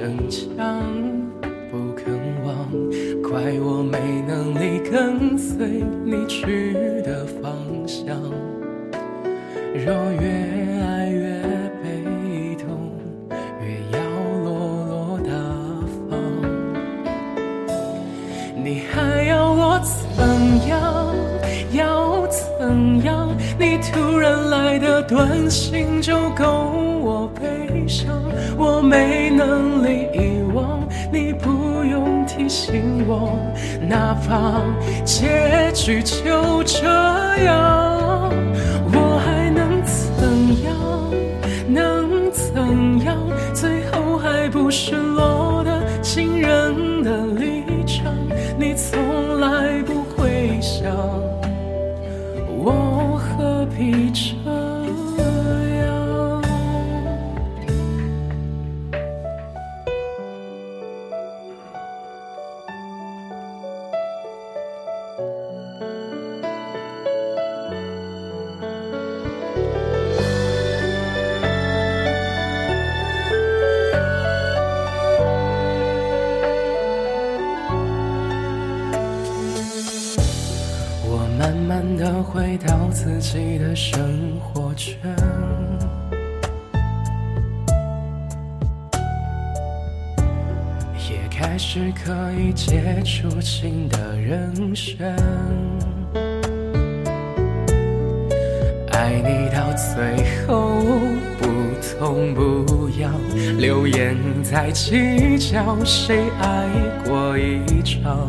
逞强，不肯忘，怪我没能力跟随你去的方向。若越爱越被动，越要落落大方。你还要我怎样？要怎样？你突然来的短信就够我悲伤。我没能力遗忘，你不用提醒我，哪怕结局就这样，我还能怎样？能怎样？最后还不是 peach 慢慢的回到自己的生活圈，也开始可以接触新的人选。爱你到最后不痛不痒，流言在计较谁爱过一场。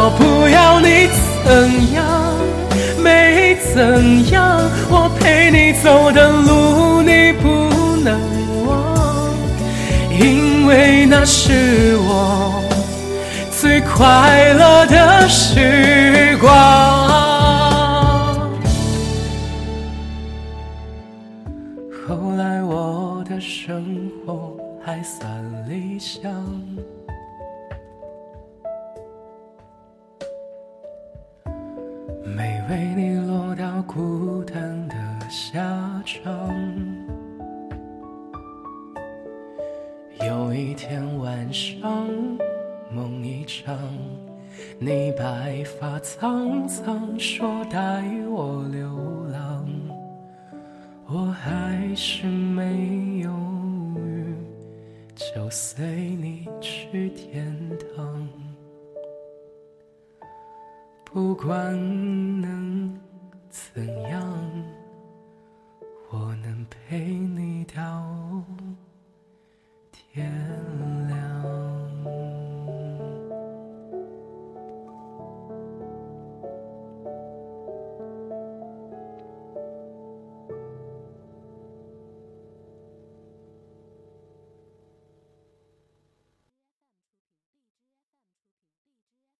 我不要你怎样，没怎样，我陪你走的路你不能忘，因为那是我最快乐的时光。后来我的生活还算理想。为你落到孤单的下场。有一天晚上，梦一场，你白发苍苍，说带我流浪，我还是没犹豫，就随你去天堂。不管能怎样，我能陪你到天亮。